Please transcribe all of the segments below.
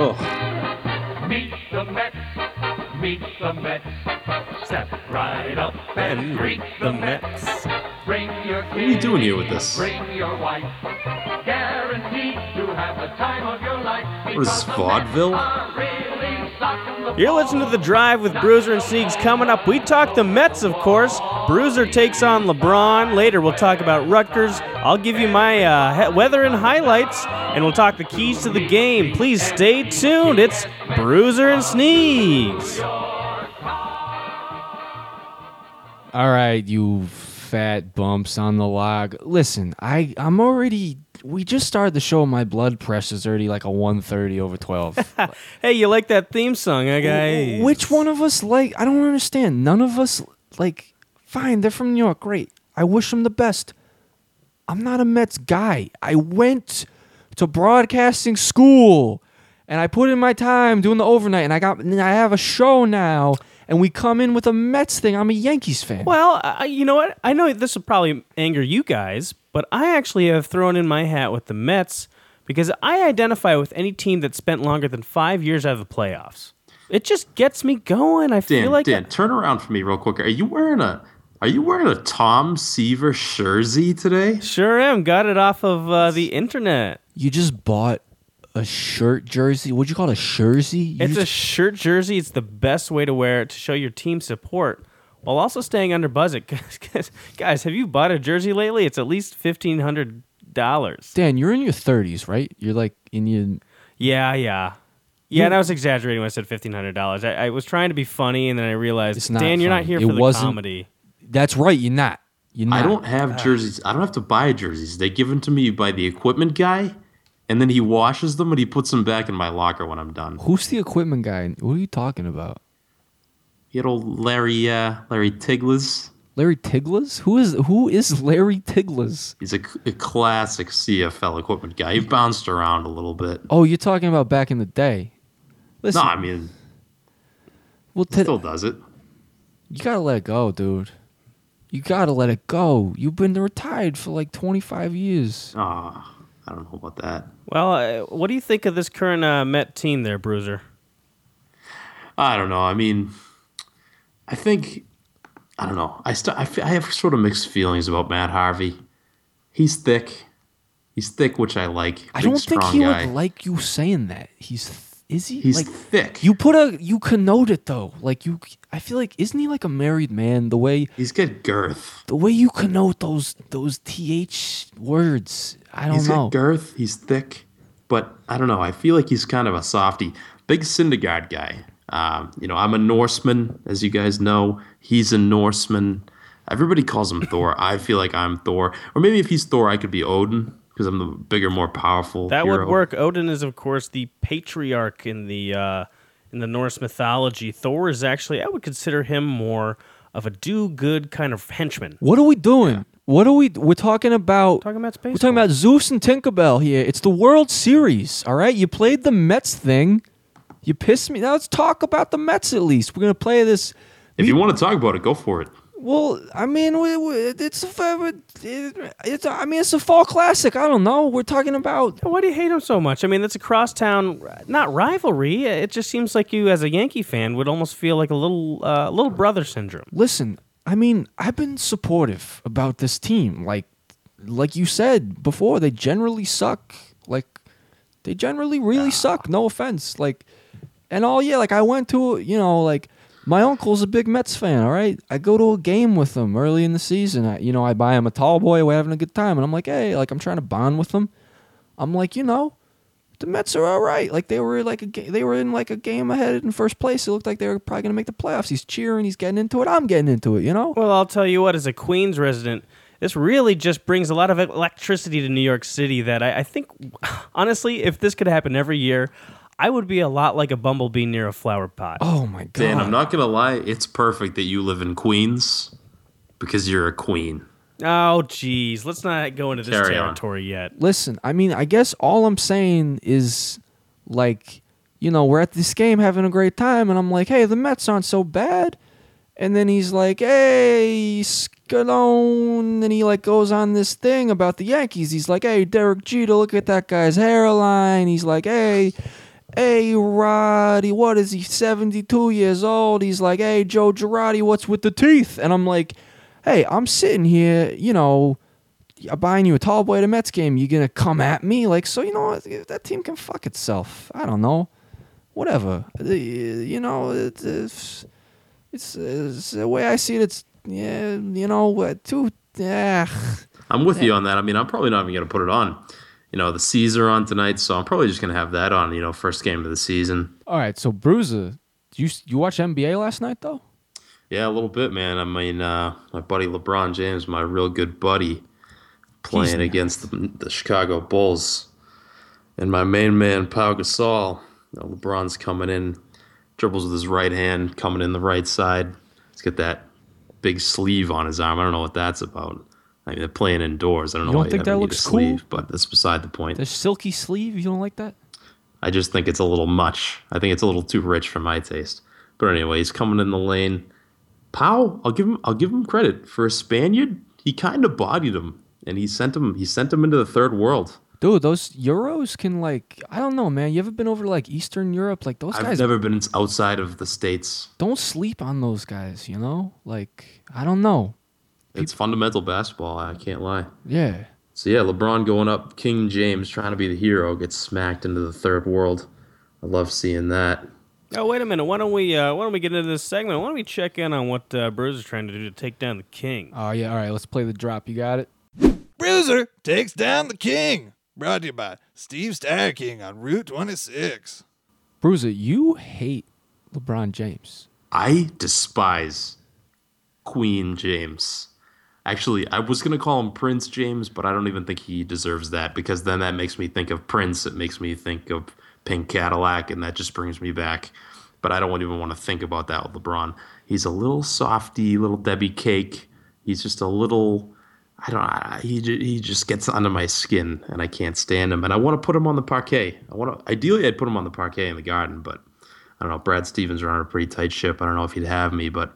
Oh, Meet the Mets. Meet the Mets. Step right up and greet the Mets. Bring your what are you doing here with this? Bring your wife. Guaranteed to have the time of your life. What is this, vaudeville? You're listening to The Drive with Bruiser and Sneegs coming up. We talk the Mets, of course. Bruiser takes on LeBron. Later, we'll talk about Rutgers. I'll give you my uh, he- weather and highlights, and we'll talk the keys to the game. Please stay tuned. It's Bruiser and Sneegs. All right, you fat bumps on the log. Listen, I I'm already. We just started the show. My blood pressure's already like a 130 over 12. Hey, you like that theme song, huh, guys? Which one of us like? I don't understand. None of us like. Fine, they're from New York. Great. I wish them the best. I'm not a Mets guy. I went to broadcasting school, and I put in my time doing the overnight, and I got. And I have a show now, and we come in with a Mets thing. I'm a Yankees fan. Well, I, you know what? I know this will probably anger you guys, but I actually have thrown in my hat with the Mets because I identify with any team that spent longer than five years out of the playoffs. It just gets me going. I feel Dan, like Dan, turn around for me real quick. Are you wearing a Are you wearing a Tom Seaver jersey today? sure am. Got it off of uh, the internet. You just bought a shirt jersey. What'd you call it? A jersey? You It's a shirt jersey. It's the best way to wear it to show your team support while also staying under budget. Guys, have you bought a jersey lately? It's at least fifteen hundred dollars. Dan, you're in your 30s, right? You're like in your. Yeah, yeah. Yeah, and I was exaggerating when I said fifteen hundred dollars. I, I was trying to be funny, and then I realized, It's not Dan, you're not here It for the wasn't- comedy. That's right. You're not. You're not. I don't have jerseys. I don't have to buy jerseys. They give them to me by the equipment guy, and then he washes them and he puts them back in my locker when I'm done. Who's the equipment guy? What are you talking about? You know, Larry, uh, Larry Tiglas. Larry Tiglas? Who is who is Larry Tiglas? He's a, a classic CFL equipment guy. He bounced around a little bit. Oh, you're talking about back in the day. Listen, No, I mean, well, Ted, still does it. you gotta let it go, dude. You gotta let it go. You've been retired for like 25 years. Ah, I don't know about that. Well, uh, what do you think of this current uh, Met team there, Bruiser? I don't know. I mean, I think I don't know. I st- I, have sort of mixed feelings about Matt Harvey. He's thick. He's thick, which I like. I don't think he guy. would like you saying that. He's th- is he He's like thick. you put a you connote it though. Like you, I feel like isn't he like a married man? The way He's got girth. the way you connote those those th words. I don't He's know. got girth. He's thick, but I don't know. I feel like he's kind of a softy. Big Syndergaard guy. Um, you know, I'm a Norseman, as you guys know. He's a Norseman. Everybody calls him Thor. I feel like I'm Thor, or maybe if he's Thor, I could be Odin because I'm the bigger, more powerful. That hero. would work. Odin is, of course, the patriarch in the uh, in the Norse mythology. Thor is actually, I would consider him more of a do-good kind of henchman. What are we doing? What are we? We're talking about. Talking about space. We're talking about Zeus and Tinkerbell here. It's the World Series, all right? You played the Mets thing. You pissed me. Now let's talk about the Mets at least. We're gonna play this. If you want to talk about it, go for it. Well, I mean, we- we- it's a, it's. a- I mean, it's a fall classic. I don't know. We're talking about. Why do you hate him so much? I mean, that's a crosstown, not rivalry. It just seems like you, as a Yankee fan, would almost feel like a little, uh, little brother syndrome. Listen, I mean, I've been supportive about this team. Like, like you said before, they generally suck. Like, they generally really suck. No offense. Like, and all yeah, like I went to you know like my uncle's a big Mets fan. All right, I go to a game with him early in the season. I, you know, I buy him a tall boy. We're having a good time, and I'm like, hey, like I'm trying to bond with him. I'm like, you know, the Mets are all right. Like they were like a ga- they were in like a game ahead in first place. It looked like they were probably gonna make the playoffs. He's cheering. He's getting into it. I'm getting into it. You know. Well, I'll tell you what, as a Queens resident, this really just brings a lot of electricity to New York City that I, I think, honestly, if this could happen every year, I would be a lot like a bumblebee near a flower pot. Oh my god. Dan, I'm not gonna lie. It's perfect that you live in Queens because you're a queen. Oh, geez. Let's not go into this Carry on. territory yet. Listen, I mean, I guess all I'm saying is like, you know, we're at this game having a great time, and I'm like, hey, the Mets aren't so bad. And then he's like, hey, Scalone. And he like goes on this thing about the Yankees. He's like, hey, Derek Jeter, look at that guy's hairline. He's like, hey. hey, Roddy, what is he, 72 years old? He's like, hey, Joe Girardi, what's with the teeth? And I'm like, hey, I'm sitting here, you know, I'm buying you a tall boy at a Mets game. You're gonna come at me? Like, so, you know? That team can fuck itself. I don't know. Whatever. Uh, You know, it's, it's, it's, it's the way I see it. It's, yeah, you know, what, too, yeah. I'm with you on that. I mean, I'm probably not even going to put it on. You know, the Caesar on tonight, so I'm probably just going to have that on. You know, first game of the season. All right, so Bruiser, you you watch NBA last night though? Yeah, a little bit, man. I mean, uh, my buddy LeBron James, my real good buddy, playing against the, the Chicago Bulls, and my main man Pau Gasol. You know, LeBron's coming in, dribbles with his right hand, coming in the right side. He's got that big sleeve on his arm. I don't know what that's about. I mean, they're playing indoors. I don't You know don't why think you that looks a cool? sleeve, but that's beside the point. The silky sleeve, you don't like that? I just think it's a little much. I think it's a little too rich for my taste. But anyway, he's coming in the lane. Powell, I'll give him I'll give him credit for a Spaniard. He kind of bodied him, and he sent him he sent him into the third world. Dude, those Euros can like I don't know, man. You ever been over to like Eastern Europe? Like those guys I've guys never been outside of the states. don't sleep on those guys, you know? Like I don't know. It's fundamental basketball. I can't lie. Yeah. So yeah, LeBron going up, King James trying to be the hero gets smacked into the third world. I love seeing that. Oh wait a minute! Why don't we uh, why don't we get into this segment? Why don't we check in on what uh, Bruiser's trying to do to take down the king? Oh yeah, all right, let's play the drop. You got it? Bruiser takes down the king. Brought to you by Steve Steyer King on Route 26. Bruiser, you hate LeBron James. I despise Queen James. Actually, I was going to call him Prince James, but I don't even think he deserves that because then that makes me think of Prince. It makes me think of Pink Cadillac, and that just brings me back. But I don't even want to think about that with LeBron. He's a little softy, little Debbie cake. He's just a little. I don't. He he just gets under my skin, and I can't stand him. And I want to put him on the parquet. I want to. Ideally, I'd put him on the parquet in the garden, but I don't know. Brad Stevens running a pretty tight ship. I don't know if he'd have me, but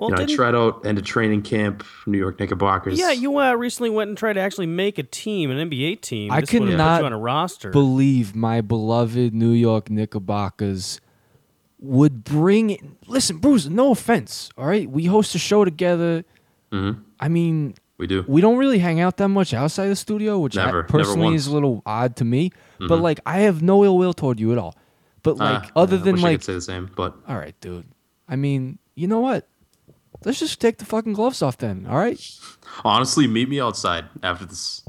Well, you know, I tried out end of training camp, New York Knickerbockers. yeah, you uh, recently went and tried to actually make a team, an NBA team. I This would've cannot on a roster. Believe my beloved New York Knickerbockers would bring. Listen, Bruce. no offense. All right, we host a show together. Mhm. I mean, we do. we don't really hang out that much outside the studio, which I- Never, never personally is a little odd to me. But like, I have no ill will toward you at all. But like, Ah, other yeah, I than wish I like, could say the same, but all right, dude. I mean, you know what? Let's just take the fucking gloves off then. All right. honestly, meet me outside after this.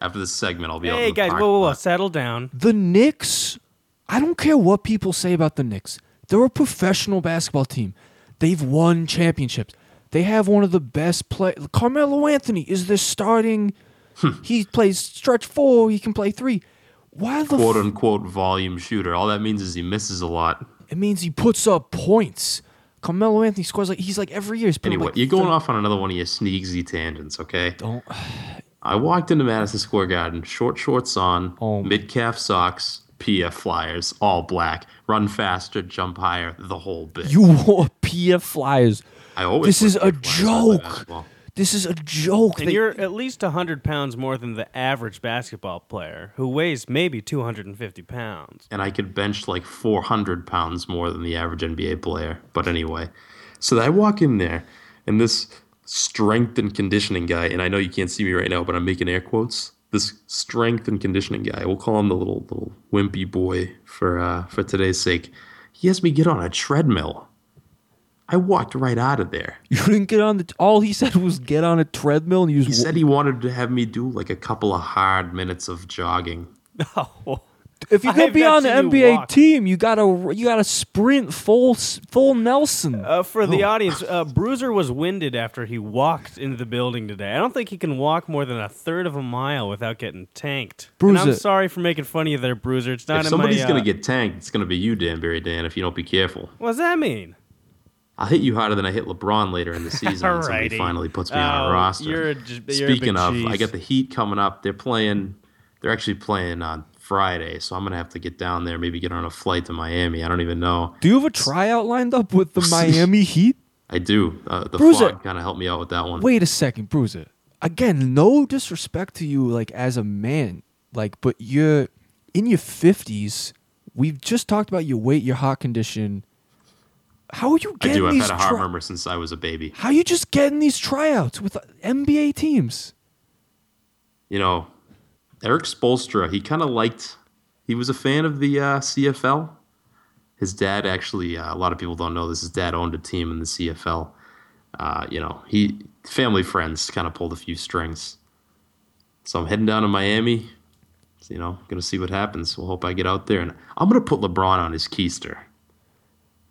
After this segment, I'll be out. hey in the guys, park. whoa, whoa, whoa, settle down. The Knicks, I don't care what people say about the Knicks. They're a professional basketball team. They've won championships. They have one of the best play. Carmelo Anthony is the starting. Hmm. he plays stretch four. He can play three. Why the? quote F- unquote volume shooter. All that means is he misses a lot. it means he puts up points. Carmelo Anthony scores like he's like every year. He's Anyway, like you're going off on another one of your sneaky tangents, okay? Don't. I walked into Madison Square Garden, short shorts on, Oh mid calf socks, PF flyers, all black, run faster, jump higher, the whole bit. You wore PF Flyers. I always This is a PF flyers when I play joke. Basketball. This is a joke. And They- you're at least 100 pounds more than the average basketball player who weighs maybe 250 pounds. and I could bench like 400 pounds more than the average NBA player. But anyway, so I walk in there, and this strength and conditioning guy, and I know you can't see me right now, but I'm making air quotes. This strength and conditioning guy, we'll call him the little little wimpy boy for uh, for today's sake. He has me get on a treadmill. I walked right out of there. You didn't get on the. All he said was get on a treadmill and use. He said he wanted to have me do like a couple of hard minutes of jogging. Oh, if you're I gonna be bet on the you NBA walk. team, you gotta you gotta sprint full s- full Nelson. Uh, for the audience, uh, Bruiser was winded after he walked into the building today. I don't think he can walk more than a third of a mile without getting tanked. And I'm Bruiser. sorry for making fun of you there, Bruiser. It's not If in somebody's my. gonna uh, get tanked, it's gonna be you, Danbury Dan, if you don't be careful. What does that mean? I'll hit you harder than I hit LeBron later in the season when somebody finally puts me on Oh, a roster. you're a j- you're Speaking big of, cheese. I got the Heat coming up. They're playing. They're actually playing on Friday, so I'm gonna have to get down there. Maybe get on a flight to Miami. I don't even know. Do you have a tryout lined up with the Miami Heat? I do. Uh, the Bruiser. fog kind of helped me out with that one. Wait a second, Bruiser. Again, no disrespect to you, like as a man, like, but you're in your fifties. We've just talked about your weight, your heart condition. How are you getting I do. I've had a heart tri- murmur since I was a baby. How are you just getting these tryouts with NBA teams? You know, Erik Spoelstra, he kind of liked, he was a fan of the uh, CFL. His dad actually, uh, a lot of people don't know this, his dad owned a team in the CFL. Uh, you know, he, family friends kind of pulled a few strings. So I'm heading down to Miami. You know, gonna see what happens. We'll hope I get out there, and I'm gonna put LeBron on his keister.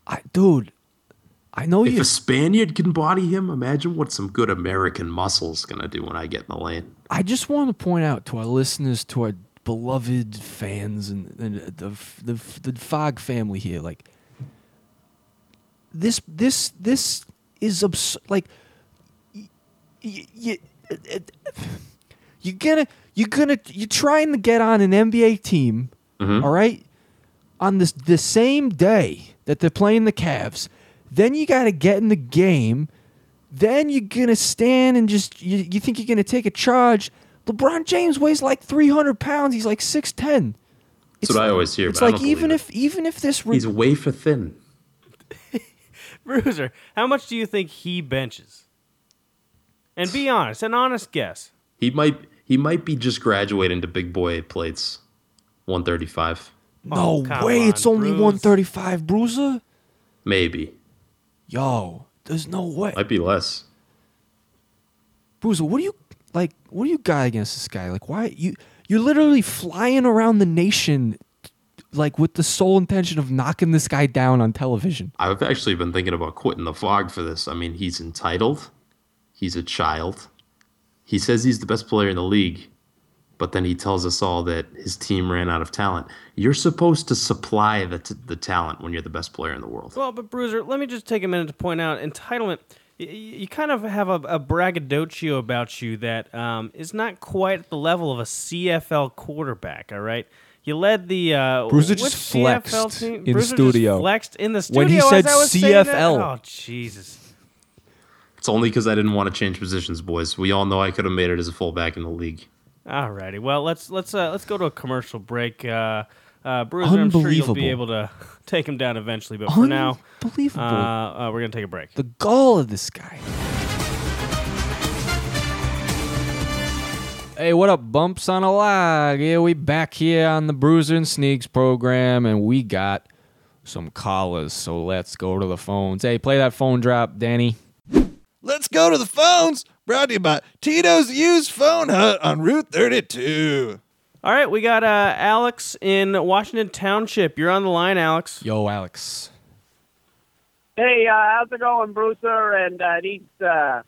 I, dude, I know If you. a Spaniard can body him, imagine what some good American muscle's gonna do when I get in the lane. I just want to point out to our listeners, to our beloved fans, and, and the, the the Fog family here, like this this this is abs- like y- y- y- it- it- you're gonna you're gonna you're trying to get on an NBA team, mm-hmm. all right, on this the same day that they're playing the Cavs. Then you got to get in the game. Then you're gonna stand and just you, you think you're gonna take a charge. LeBron James weighs like 300 pounds. He's like 6'10. That's what I always hear. It's but I like don't even believe if even if this it. re- he's wafer thin. Bruiser, how much do you think he benches? And be honest, an honest guess. He might he might be just graduating to big boy plates, one thirty five, no Oh, come way, on, it's only Bruce. 135, Bruiser. maybe Yo, there's no way. might be less. Bruiser, what do you like? What do you got against this guy? Like, why you you're literally flying around the nation, like with the sole intention of knocking this guy down on television. I've actually been thinking about quitting the fog for this. I mean, he's entitled. He's a child. He says he's the best player in the league, but then he tells us all that his team ran out of talent. You're supposed to supply the, t- the talent when you're the best player in the world. Well, but Bruiser, let me just take a minute to point out entitlement. y- y- You kind of have a, a braggadocio about you that um, is not quite at the level of a CFL quarterback. All right, you led the uh, Bruiser which just CFL flexed team? in Bruiser studio. Just flexed in the studio When he as said I was? CFL. Oh Jesus! It's only because I didn't want to change positions, boys. We all know I could have made it as a fullback in the league. Alrighty, well let's let's uh, let's go to a commercial break. Uh, uh, Bruiser, I'm sure you'll be able to take him down eventually, but for now, uh, Unbelievable. uh, we're gonna take a break. the gall of this guy. Hey, what up, bumps on a log? Yeah, we back here on the Bruiser and Sneegs program, and we got some callers. So let's go to the phones. Hey, play that phone drop, Danny. Let's go to the phones. Brought to you by Tito's Used Phone Hut on Route 32. All right, we got uh, Alex in Washington Township. You're on the line, Alex. Yo, Alex. Hey, uh, how's it going, Bruiser? And uh, these uh,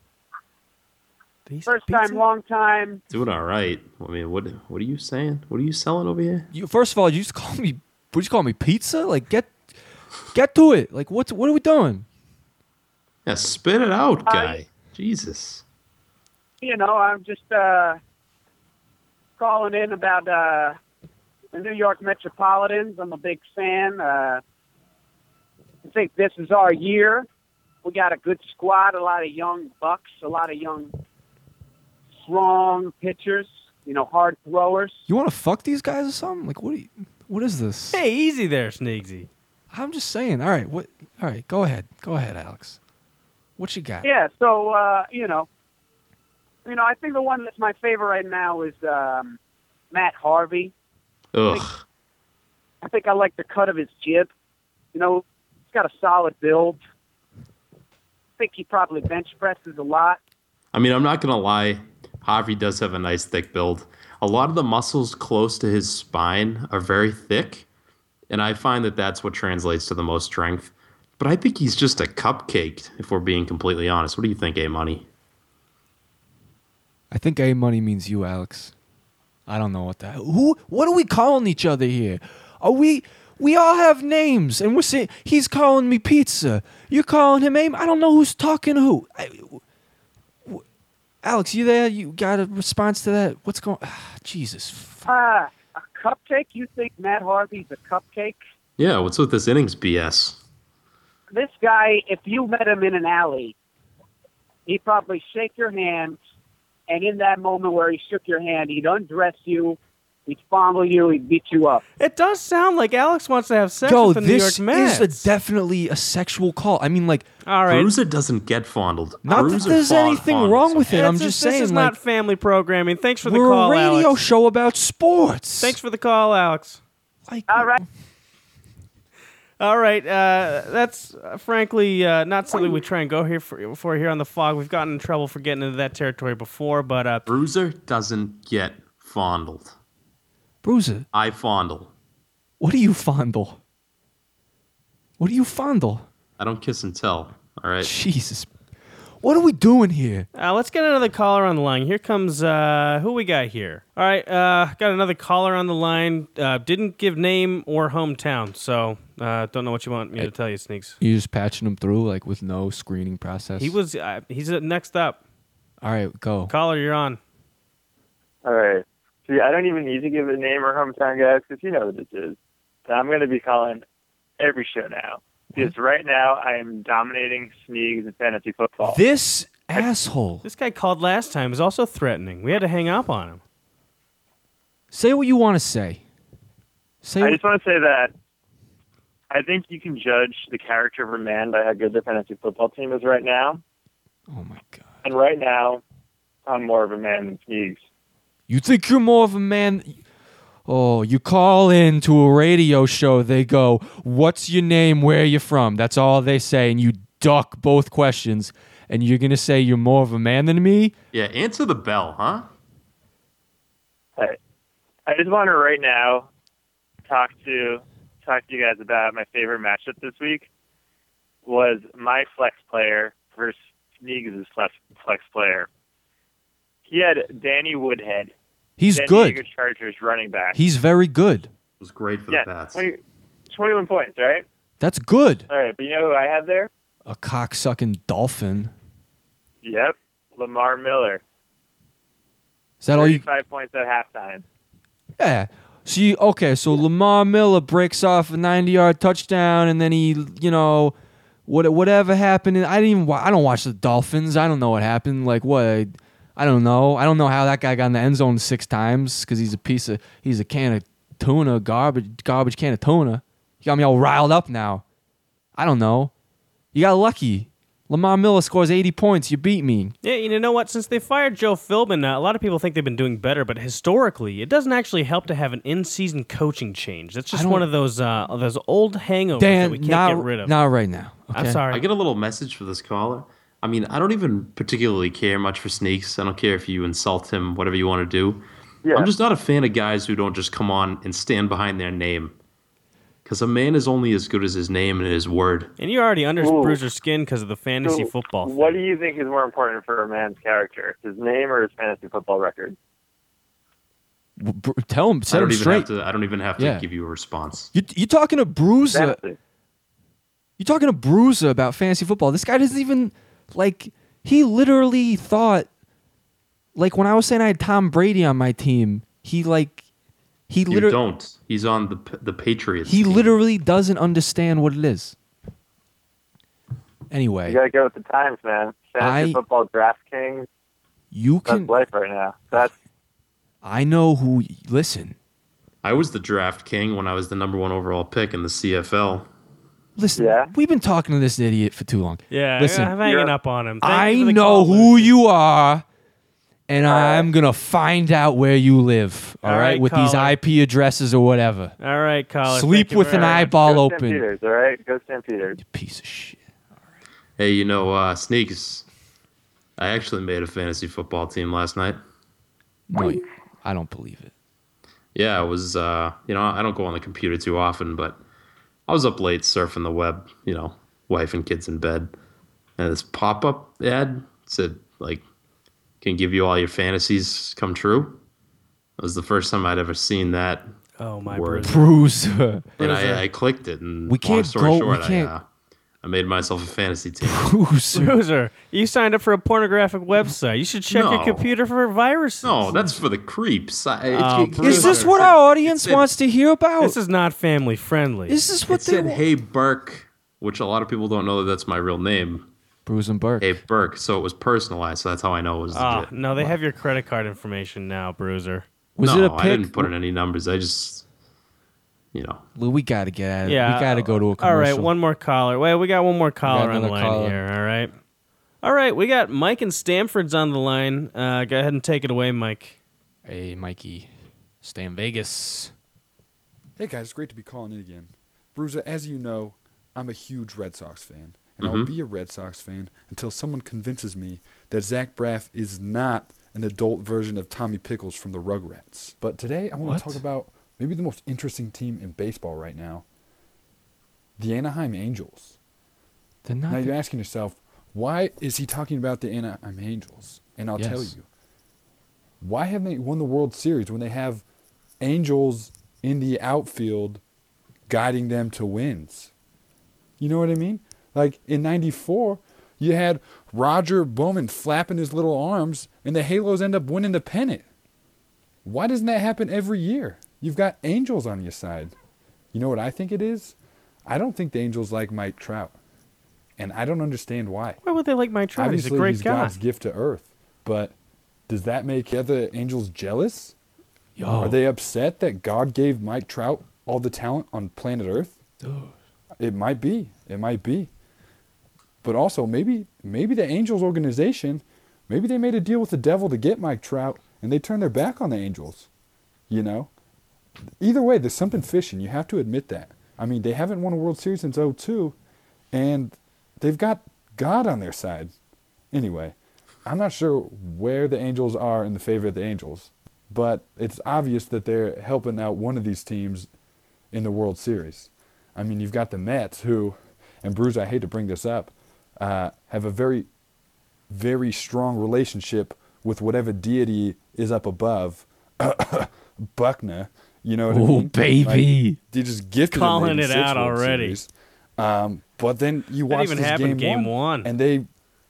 first time, long time. Doing all right. I mean, what what are you saying? What are you selling over here? You first of all, you just call me. Would you call me pizza? Like, get get to it. Like, what's what are we doing? Yeah, spit it out, I- guy. Jesus. You know, I'm just uh, calling in about uh, the New York Metropolitans. I'm a big fan. Uh, I think this is our year. We got a good squad, a lot of young bucks, a lot of young, strong pitchers. You know, hard throwers. You want to fuck these guys or something? Like, what? Are you, what is this? Hey, easy there, Sneaksy. I'm just saying. All right, what? All right, go ahead. Go ahead, Alex. What you got? Yeah, so uh, you know, you know, I think the one that's my favorite right now is um, Matt Harvey. Ugh. I think I like the cut of his jib. You know, he's got a solid build. I think he probably bench presses a lot. I mean, I'm not gonna lie. Harvey does have a nice thick build. A lot of the muscles close to his spine are very thick, and I find that that's what translates to the most strength. But I think he's just a cupcake, if we're being completely honest. What do you think, A Money? I think A money means you, Alex. I don't know what that. Who? What are we calling each other here? Are we? We all have names, and we're saying he's calling me pizza. You're calling him A. I don't know who's talking to who. I, w- Alex, you there? You got a response to that? What's going? Ah, Jesus. f- Ah, a cupcake? You think Matt Harvey's a cupcake? Yeah, what's with this innings BS? This guy, if you met him in an alley, he'd probably shake your hand, and in that moment where he shook your hand, he'd undress you, He'd fondle you. He'd beat you up. It does sound like Alex wants to have sex Yo, with the New this York Mets. is a definitely a sexual call. I mean, like, All right. Bruiser doesn't get fondled. not that there's fond- anything fondles wrong with it. I'm It's just this is like, not family programming. Thanks for the we're call, a radio Alex. show about sports. Thanks for the call, Alex. Like, All right. All right, uh, that's uh, frankly uh, not something we try and go here for, for here on the fog. We've gotten in trouble for getting into that territory before, but uh, Bruiser doesn't get fondled. Bruiser, I fondle. what do you fondle? What do you fondle? I don't kiss and tell. All right. Jesus. What are we doing here? uh, let's get another caller on the line. Here comes uh, who we got here. All right, uh, got another caller on the line. Uh, didn't give name or hometown, so uh, don't know what you want me to tell you, Sneegs. You just patching him through, like, with no screening process? He was uh, he's uh, next up. All right, go. Caller, you're on. All right. See, I don't even need to give a name or hometown, guys, because you know what this is. So I'm going to be calling every show now. Because right now I am dominating Sneegs in fantasy football. This asshole. This guy called last time. Is also threatening. We had to hang up on him. Say what you want to say. Say I what, just want to say that I think you can judge the character of a man by how good their fantasy football team is right now. Oh my god. And right now, I'm more of a man than Sneegs. You think you're more of a man? Oh, you call in to a radio show. They go, "What's your name? Where are you from?" That's all they say, and you duck both questions. And you're gonna say you're more of a man than me? Yeah, answer the bell, huh? Hey, I just want to right now talk to talk to you guys about my favorite matchup this week was my flex player versus Sneegs' flex flex player. He had Danny Woodhead, He's San Diego good. Chargers running back. He's very good. It was great for yeah, the Pats. 20, 21 points, right? That's good. All right, but you know who I had there? A cocksucking dolphin. Yep, Lamar Miller, Is that all you? 35 points at halftime. Yeah. See, okay, so Lamar Miller breaks off a 90-yard touchdown, and then he, you know, what whatever happened. I didn't even. I don't watch the Dolphins. I don't know what happened. Like what? I don't know. I don't know how that guy got in the end zone six times because he's a piece of. He's a can of tuna, garbage, garbage can of tuna. You got me all riled up now. I don't know. You got lucky. Lamar Miller scores 80 points. You beat me. Yeah, you know what? Since they fired Joe Philbin, uh, a lot of people think they've been doing better, but historically, it doesn't actually help to have an in-season coaching change. That's just one of those uh, those old hangovers that we can't not, get rid of. not right now. I'm sorry. I get a little message for this caller. I mean, I don't even particularly care much for Sneegs. I don't care if you insult him, whatever you want to do. Yeah. I'm just not a fan of guys who don't just come on and stand behind their name. Because a man is only as good as his name and his word. And you're already under Ooh. Bruiser's skin because of the fantasy So, football. What do you think is more important for a man's character, his name or his fantasy football record? Tell him. I Set don't him even straight. have to. I don't even have to Yeah. give you a response. You you talking to Bruiser? Fantasy. You talking to Bruiser about fantasy football? This guy doesn't even like. He literally thought, like when I was saying I had Tom Brady on my team, he like, he You literally don't. He's on the the Patriots. he team. literally doesn't understand what it is. Anyway, You gotta go with the times, man. Fantasy I- football DraftKings, you that's can. life right now. That's I know who. Listen, I was the draft king when I was the number one overall pick in the CFL. Listen. Yeah? We've been talking to this idiot for too long. Yeah, Listen, I'm hanging up on him. Thank I you know who Bruiser. you are, and right. I'm gonna find out where you live. All all right, right, with these. IP addresses or whatever. All right, caller. Sleep thank with an much. eyeball go open. Stampeders, all right? Go Stampeders. Piece of shit. Hey, you know, uh, Sneegs. I actually made a fantasy football team last night. No, I don't believe it. Yeah, it was. Uh, you know, I don't go on the computer too often, but I was up late surfing the web. You know, wife and kids in bed, and this pop up ad said like, "Can give you all your fantasies come true." It was the first time I'd ever seen that, Oh my Word. Bruiser. Bruiser. and I, I clicked it. And We can't story go- we can't- I, uh, I made myself a fantasy team. Bruiser. Bruiser, you signed up for a pornographic website. You should check your computer for viruses. no, that's for the creeps. I, Oh, it- it- Is this what our audience it said- wants to hear about? This is not family friendly. Is this what It they said, want? "Hey Burke," which a lot of people don't know that that's my real name. Bruce and Burke. Hey Burke. So it was personalized. So that's how I know it was Ah, legit. no, they have your credit card information now, Bruiser. Was no, it a pick? I didn't put in any numbers. I just, you know, Lou, we got to get out of Yeah. We got to go to a commercial. All right, one more caller. Wait, we got one more caller on the another line caller. here. All right. All right, we got Mike and Stanford's on the line. Uh, go ahead and take it away, Mike. Hey, Mikey. Stay in Vegas. Hey guys, it's great to be calling in again. Bruiser, as you know, I'm a huge Red Sox fan, and I'll be a Red Sox fan until someone convinces me that Zach Braff is not an adult version of Tommy Pickles from the Rugrats. But today I want What? to talk about maybe the most interesting team in baseball right now, the Anaheim Angels. They're not. Now the- you're asking yourself, why is he talking about the Anaheim Angels? And I'll tell you. Why haven't they won the World Series when they have Angels in the outfield guiding them to wins? You know what I mean? Like in 94, you had Roger Bowman flapping his little arms and the Halos end up winning the pennant. Why doesn't that happen every year? You've got Angels on your side. You know what I think it is? I don't think the Angels like Mike Trout. And I don't understand why. Why would they like Mike Trout? Obviously, He's a great he's guy. God's gift to Earth. But does that make the other Angels jealous? Yo. Are they upset that God gave Mike Trout all the talent on planet Earth? It might be. It might be. But also, maybe maybe the Angels organization, maybe they made a deal with the devil to get Mike Trout, and they turned their back on the Angels. You know. Either way, there's something fishing. You have to admit that. I mean, they haven't won a World Series since 02, and they've got God on their side. Anyway, I'm not sure where the Angels are in the favor of the Angels, but it's obvious that they're helping out one of these teams in the World Series. I mean, you've got the Mets, who, and Bruce, I hate to bring this up, uh, have a very, very strong relationship with whatever deity is up above, Buckner. You know what I Oh, mean? baby. Like, they just gifted him Calling it out World already. Um, but then you That watch even this game, game one. and they,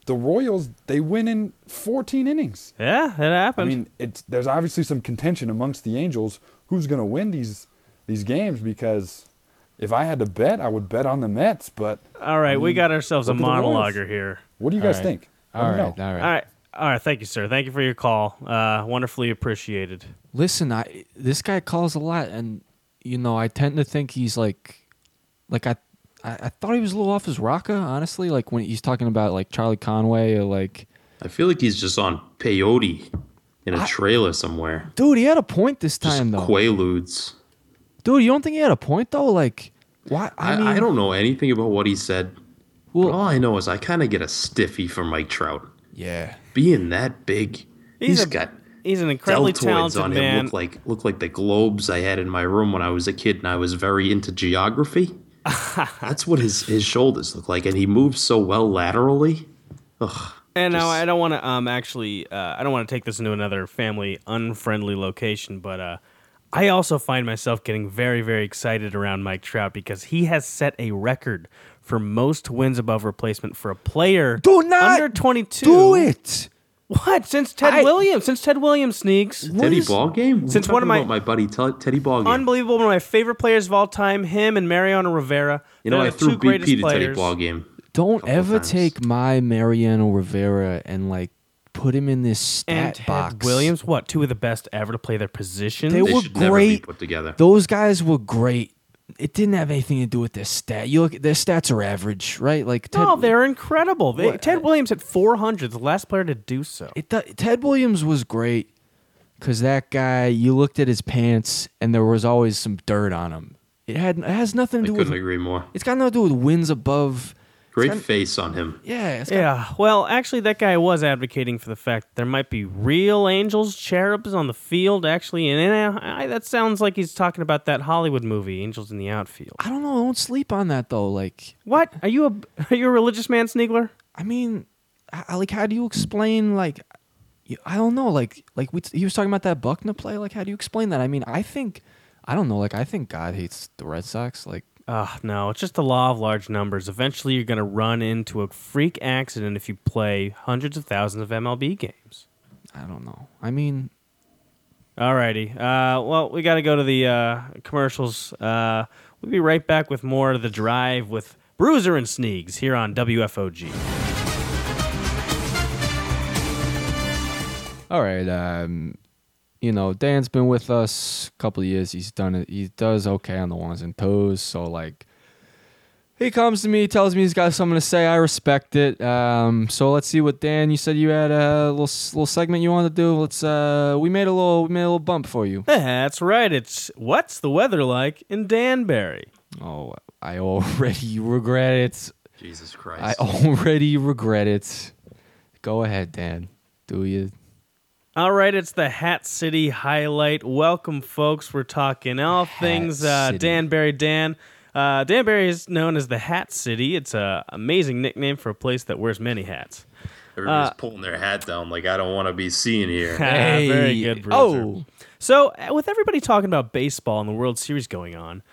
the Royals, they win in 14 innings. Yeah, it happened. I mean, it's there's obviously some contention amongst the Angels who's going to win these these games because if I had to bet, I would bet on the Mets. But all right, I we got ourselves a look at the Royals. monologuer here. what do you All guys right. think? Let All me right, know. all right. All right. All right, thank you, sir. Thank you for your call. Uh, wonderfully appreciated. Listen, I this guy calls a lot, and you know I tend to think he's like, like I, I, I thought he was a little off his rocker, honestly. Like when he's talking about like Charlie Conway or like, I feel like he's just on peyote in a trailer somewhere. dude, he had a point this Just time though. quaaludes. Dude, you don't think he had a point though? Like, why? I, I, mean, I don't know anything about what he said. Well- but all I know is I kind of get a stiffy for Mike Trout. Yeah, Being that big, He's he's a- got He's an incredibly deltoids talented on man. Look like look like the globes I had in my room when I was a kid and I was very into geography. That's what his his shoulders look like, and he moves so well laterally. Ugh. And now I don't want to um actually uh, I don't want to take this into another family unfriendly location, but uh, I also find myself getting very very excited around Mike Trout because he has set a record for most wins above replacement for a player Do not under twenty two. do it. What since Ted I- Williams? Since Ted Williams Sneegs. Teddy is- Ball Game. Since one of my- my buddy Ted- Teddy Ball Game. Unbelievable! One of my favorite players of all time. Him and Mariano Rivera. You know, They're I threw two greatest BP to Teddy players. Ball Game. Don't ever take my Mariano Rivera and like put him in this And stat Ted box. Williams, what two of the best ever to play their position? They They were should never be great. put together. Those guys were great. It didn't have anything to do with their stat. You look, their stats are average, right? Like Ted, No, they're incredible. They, What- Ted Williams at 400, the last player to do so. it, do- Ted Williams was great because that guy. You looked at his pants, and there was always some dirt on him. It had it has nothing I to do couldn't with. agree more. It's got nothing to do with wins above. Great got- face on him. Yeah, it's got, Yeah, well, actually, that guy was advocating for the fact that there might be real angels, cherubs on the field. Actually, and uh, I, that sounds like he's talking about that Hollywood movie, Angels in the Outfield. I don't know. I Don't sleep on that though. Like, What are you a are you a religious man, Sneegler? I mean, I, like, how do you explain like? I don't know. Like, like we, he was talking about that Buckner play. Like, how do you explain that? I mean, I think, I don't know. Like, I think God hates the Red Sox. Like, Ah, no, it's just the law of large numbers. Eventually, you're going to run into a freak accident if you play hundreds of thousands of MLB games. I don't know. I mean, Alrighty. Uh, well, we got to go to the uh, commercials. Uh, we'll be right back with more of the drive with Bruiser and Sneegs here on WFOG. all right. Um, you know, Dan's been with us a couple of years. He's done it. He does okay on the ones and twos. So like, he comes to me, tells me he's got something to say. I respect it. Um, so let's see what Dan. You said you had a little little segment you wanted to do. Let's. Uh, we made a little we made a little bump for you. That's right. It's what's the weather like in Danbury? Oh, I already regret it. Jesus Christ! I already regret it. Go ahead, Dan. Do you? All right, it's the Hat City highlight. Welcome, folks. We're talking all things uh, City. Danbury Dan. Uh, Danbury is known as the Hat City. It's an amazing nickname for a place that wears many hats. Everybody's uh, pulling their hat down like I don't want to be seen here. Very good, Bruiser. Oh, So, uh, with everybody talking about baseball and the World Series going on,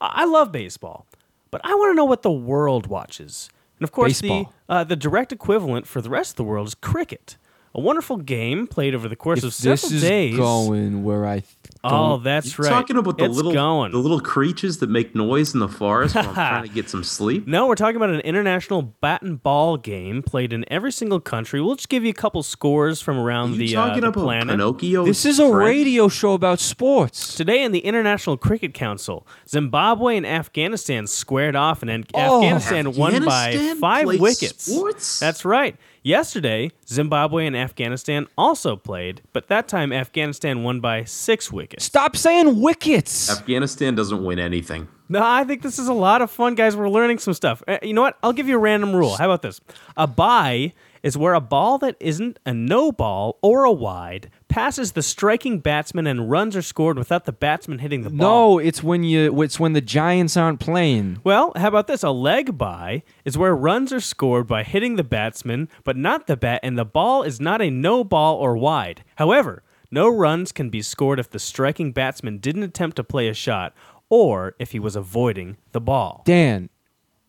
I I love baseball, but I want to know what the world watches. And of course, Baseball. the uh, the direct equivalent for the rest of the world is cricket, a wonderful game played over the course if of several this is days. going where I oh, don't- that's You're right. talking about the it's little going. the little creatures that make noise in the forest while I'm trying to get some sleep. No, we're talking about an international bat and ball game played in every single country. We'll just give you a couple scores from Are around you the, uh, talking the about planet. Pinocchio? This is a radio show about sports. Today in the International Cricket Council, Zimbabwe and Afghanistan squared off, and An- Oh. Afghanistan won by five wickets. sports? That's right. Yesterday, Zimbabwe and Afghanistan also played, but that time Afghanistan won by six wickets. Stop saying wickets. Afghanistan doesn't win anything. No, I think this is a lot of fun, guys. We're learning some stuff. Uh, you know what? I'll give you a random rule. How about this? A bye is where a ball that isn't a no ball or a wide passes the striking batsman and runs are scored without the batsman hitting the ball. No, it's when you. It's when the Giants aren't playing. Well, how about this? A leg bye is where runs are scored by hitting the batsman, but not the bat, and the ball is not a no ball or wide. However, no runs can be scored if the striking batsman didn't attempt to play a shot or if he was avoiding the ball. Dan,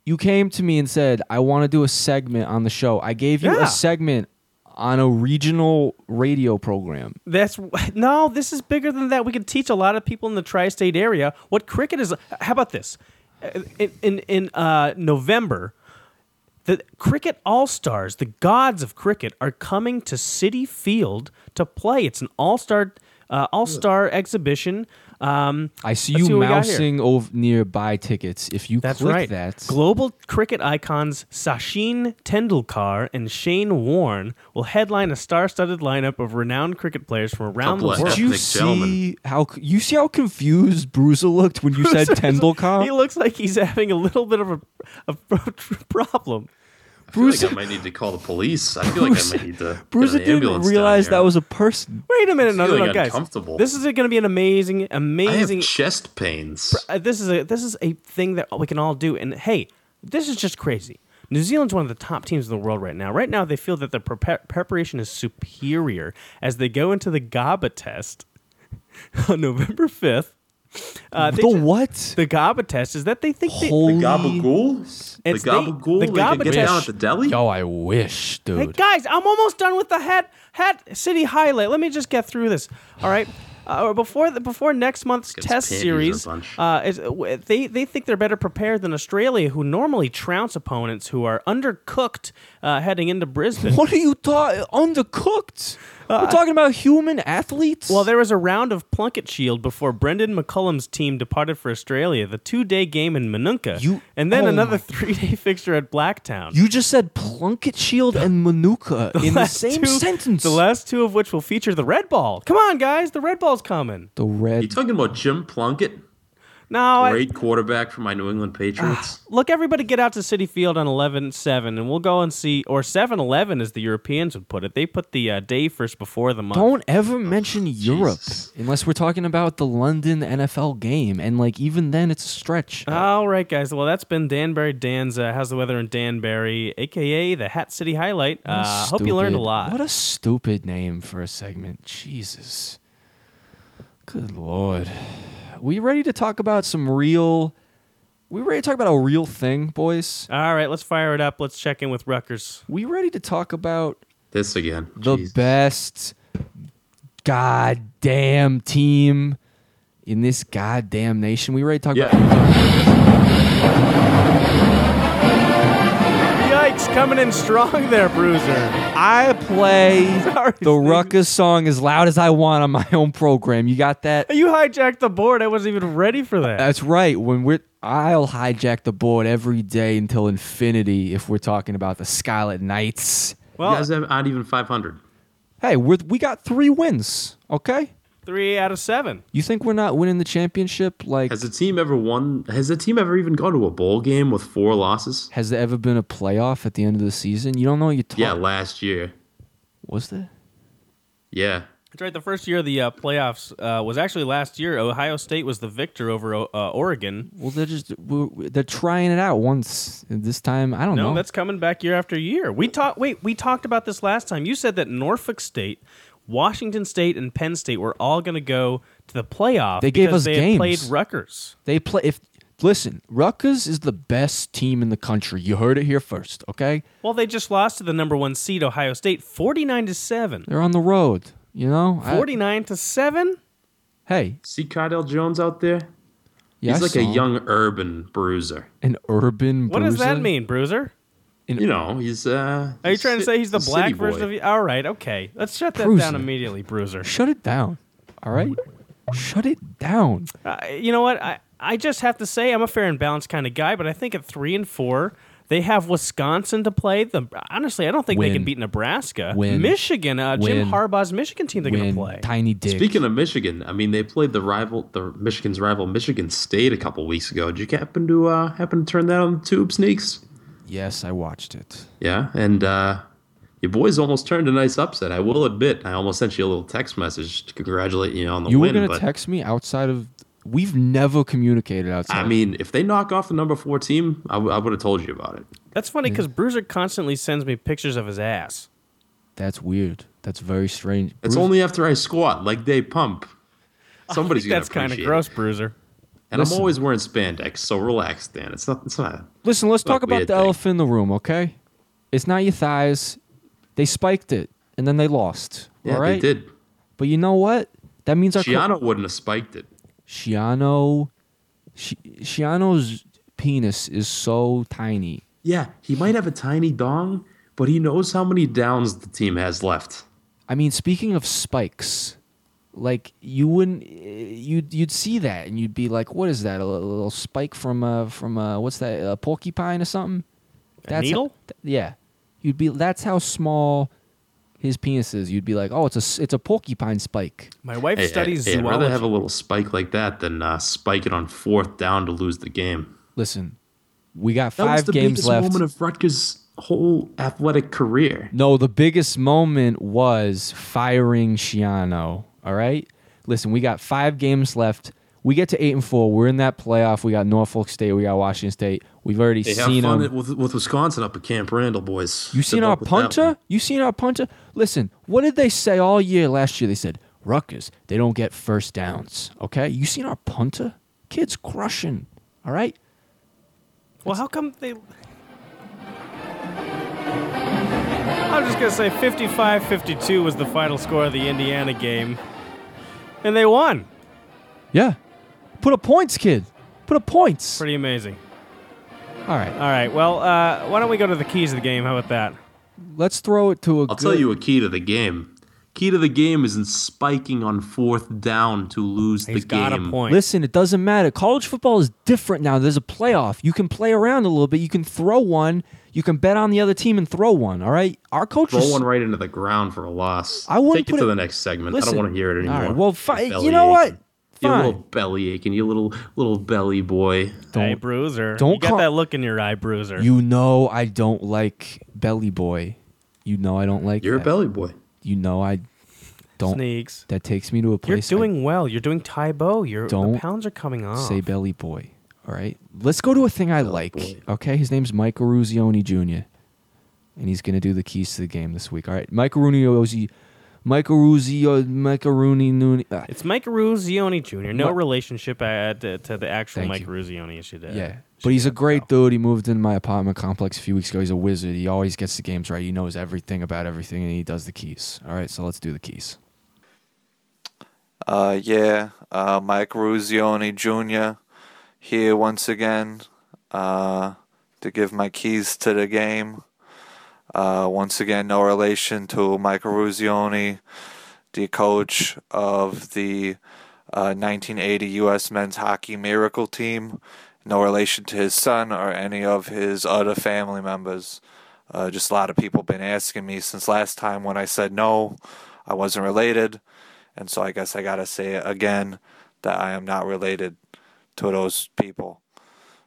you came to me and said I want to do a segment on the show. I gave you Yeah. a segment on a regional radio program. That's no. This is bigger than that. We could teach a lot of people in the tri-state area what cricket is. How about this? Uh, In in, in uh, November, the cricket all stars, the gods of cricket, are coming to Citi Field to play. It's an all star uh, all star exhibition. Um, I see you see what we got here. mousing over nearby tickets. If you that's click right. that, Global cricket icons Sachin Tendulkar and Shane Warne will headline a star-studded lineup of renowned cricket players from around Couple the world. did you ethnic gentlemen. see how you see how confused Bruiser looked when you said Tendulkar? He looks like he's having a little bit of a, a problem. I feel Bruce- like I might need to call the police. I feel like I might need to. Bruiser get an didn't ambulance down realize that was a person. Wait a minute, no, no, no, guys. This is going to be an amazing, amazing. I have chest pains. uh, this is a this is a thing that we can all do. And hey, this is just crazy. New Zealand's one of the top teams in the world right now. Right now, they feel that their prepa- preparation is superior as they go into the Gabba test on November fifth. Uh, the ju- what? The Gabba test is that they think they, Holy Gabagool? The It's the- gabagool the they gaba could get down test. at the deli? Yo, I wish, dude. Hey guys, I'm almost done with the hat hat city highlight. Let me just get through this. All right. Uh, before the, before next month's test series, uh, is, they they think they're better prepared than Australia, who normally trounce opponents who are undercooked uh, heading into Brisbane. What are you talking? Undercooked? We're uh, talking about human athletes. Well, there was a round of Plunket Shield before Brendon McCullum's team departed for Australia. The two-day game in Manuka, You- and then oh another my- three-day fixture at Blacktown. you just said Plunket Shield and Manuka in the last same two- sentence. The last two of which will feature the red ball. Come on, guys, the red ball's coming. The red you red. talking about Jim Plunkett? No, I, Great quarterback for my New England Patriots. look, everybody get out to Citi Field on 11-7, and we'll go and see, or 7-11 as the Europeans would put it. They put the uh, day first before the month. Don't ever mention Europe Jesus. unless we're talking about the London NFL game, and like even then, it's a stretch. All right, guys. Well, that's been Danbury Dan's uh, How's the Weather in Danbury, a.k.a. the Hat City Highlight. What a Uh, hope you learned a lot. What a stupid name for a segment. Jesus. Good lord. We ready to talk about some real? We ready to talk about a real thing, boys? All right, let's fire it up. Let's check in with Rutgers. We ready to talk about This again. the Jesus. best goddamn team in this goddamn nation? We ready to talk Yeah. about? Snicks coming in strong there, Bruiser. I play Sorry, the Sneegs. Ruckus song as loud as I want on my own program. You got that? You hijacked the board. I wasn't even ready for that. That's right. When we're I'll hijack the board every day until infinity if we're talking about the Scarlet Knights. You well, guys have not even 500. Hey, we're, we got three wins. Okay, three out of seven. you think we're not winning the championship? Like, Has the team ever won? Has the team ever even gone to a bowl game with four losses? has there ever been a playoff at the end of the season? You don't know what you're talking. Yeah, last year. was there? Yeah. That's right. The first year of the uh, playoffs uh, was actually last year. Ohio State was the victor over uh, Oregon. Well, they're just we're, they're trying it out once. This time, I don't No, know. that's coming back year after year. We talked. Wait, we talked about this last time. You said that Norfolk State, Washington State, and Penn State were all going to go to the playoff. They gave because us they games. played Rutgers. They play if listen, Rutgers is the best team in the country. You heard it here first, okay? Well, they just lost to the number one seed, Ohio State, forty-nine to seven. They're on the road, you know? I- Forty-nine to seven. hey, See Cardale Jones out there? yeah, He's I like a saw him. young urban bruiser. an urban Bruiser? What does that mean, Bruiser? You know, he's. uh Are you trying to say he's the black version boy. of you? All right, okay. Let's shut that Bruiser. down immediately, Bruiser. Shut it down. All right? Shut it down. Uh, you know what? I, I just have to say I'm a fair and balanced kind of guy, but I think at three and four, they have Wisconsin to play. The honestly, I don't think they can beat Nebraska. Win. Michigan, uh, Jim Win. Harbaugh's Michigan team, they're going to play. Tiny dick. Speaking of Michigan, I mean, they played the rival, the Michigan's rival, Michigan State, a couple weeks ago. Did you happen to uh, happen to turn that on the tube, Sneegs? Yes, I watched it. Yeah, and uh, your boys almost turned a nice upset. I will admit, I almost sent you a little text message to congratulate you on the You were win. going to text me outside of We've never communicated outside. I mean, if they knock off the number four team, I, would have told you about it. That's funny because Bruiser constantly sends me pictures of his ass. that's weird. That's very strange. It's Bruce- only after I squat, like they pump. Somebody's gonna That's kind of gross, it. Bruiser. And Listen. I'm always wearing spandex, so relax, Dan. It's not. It's not. Listen, let's not talk about the thing. elephant in the room, okay? It's not your thighs. They spiked it, and then they lost. Yeah, all right? they did. But you know what? That means our co- Schiano wouldn't have spiked it. Schiano, Shi- Schiano's penis is so tiny. Yeah, he might have a tiny dong, but he knows how many downs the team has left. I mean, speaking of spikes, like you wouldn't, you'd you'd see that and you'd be like, "What is that? A little, little spike from uh from uh what's that? A porcupine or something?" A needle? how- th- yeah, you'd be. That's how small his penis is. You'd be like, "Oh, it's a it's a porcupine spike." My wife Hey, studies hey, I'd rather have a little spike like that than uh, spike it on fourth down to lose the game. Listen, we got That was five the games biggest left. moment of Rutgers' whole athletic career. No, the biggest moment was firing Schiano. All right. Listen, we got five games left. We get to eight and four. We're in that playoff. We got Norfolk State. We got Washington State. We've already Hey, have seen fun them. with, with Wisconsin up at Camp Randall, boys. You Good seen our luck punter? You seen our punter? Listen, what did they say all year last year? They said Rutgers. They don't get first downs. Okay. You seen our punter? Kids crushing. All right. Well, how come they? I'm just gonna say 55-52 was the final score of the Indiana game, and they won. Yeah. Put a points, kid. Put a points. Pretty amazing. All right. All right. Well, uh, why don't we go to the keys of the game? How about that? Let's throw it to a. I'll tell you a key to the game. Key to the game isn't spiking on fourth down to lose He's the got a point. Listen, it doesn't matter. College football is different now. There's a playoff. You can play around a little bit. You can throw one. You can bet on the other team and throw one. All right. Our coaches. Throw one right into the ground for a loss. I wouldn't Take put it to it- the next segment. I don't want to hear it anymore. right, well, fi- you know what? aching. You little belly aching. You little little belly boy. hey, Bruiser. don't you got call- that look in your eye, Bruiser. You know I don't like Belly Boy. You know I don't like. You're a belly boy. You know I don't. Sneegs. That takes me to a place. You're place. I doing well. You're doing Taibo. You're the Don't pounds are coming off. say Belly Boy. All right. Let's go to a thing I like. boy. Okay. His name's Michael Eruzione Jr. And he's gonna do the keys to the game this week. All right. Michael Eruzione. Michael Ruzio. Michael Rooney. Nooney- ah, It's Mike Eruzione Jr. No What? relationship uh, to, to the actual Thank Mike you. Eruzione. You should. Uh, Yeah, but he's a great go. dude. He moved into my apartment complex a few weeks ago. He's a wizard. He always gets the games right. He knows everything about everything, and he does the keys. All right, so let's do the keys. Uh, yeah, uh, Mike Eruzione Jr. here once again uh, to give my keys to the game. Uh, once again, no relation to Michael Eruzione, the coach of the uh, 1980 U.S. men's hockey miracle team. No relation to his son or any of his other family members. Uh, just a lot of people been asking me since last time when I said no, I wasn't related, and so I guess I gotta say it again that I am not related to those people.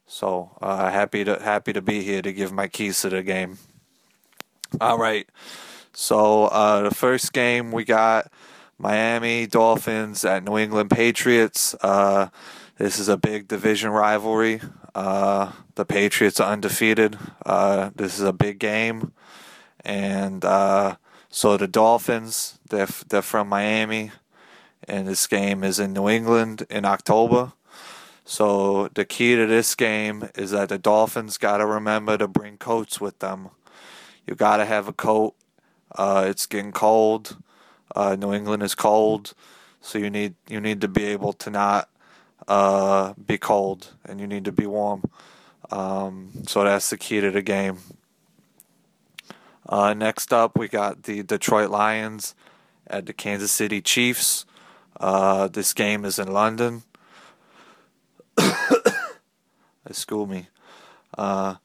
So uh, happy to happy to be here to give my keys to the game. All right. So uh, the first game we got Miami Dolphins at New England Patriots. Uh, this is a big division rivalry. Uh, the Patriots are undefeated. Uh, this is a big game, and uh, so the Dolphins they're they're from Miami, and this game is in New England in October. So the key to this game is that the Dolphins got to remember to bring coats with them. You got to have a coat. Uh, it's getting cold. Uh, New England is cold, so you need you need to be able to not uh, be cold, and you need to be warm. Um, so that's the key to the game. Uh, next up, we got the Detroit Lions at the Kansas City Chiefs. Uh, this game is in London. Excuse me. Uh,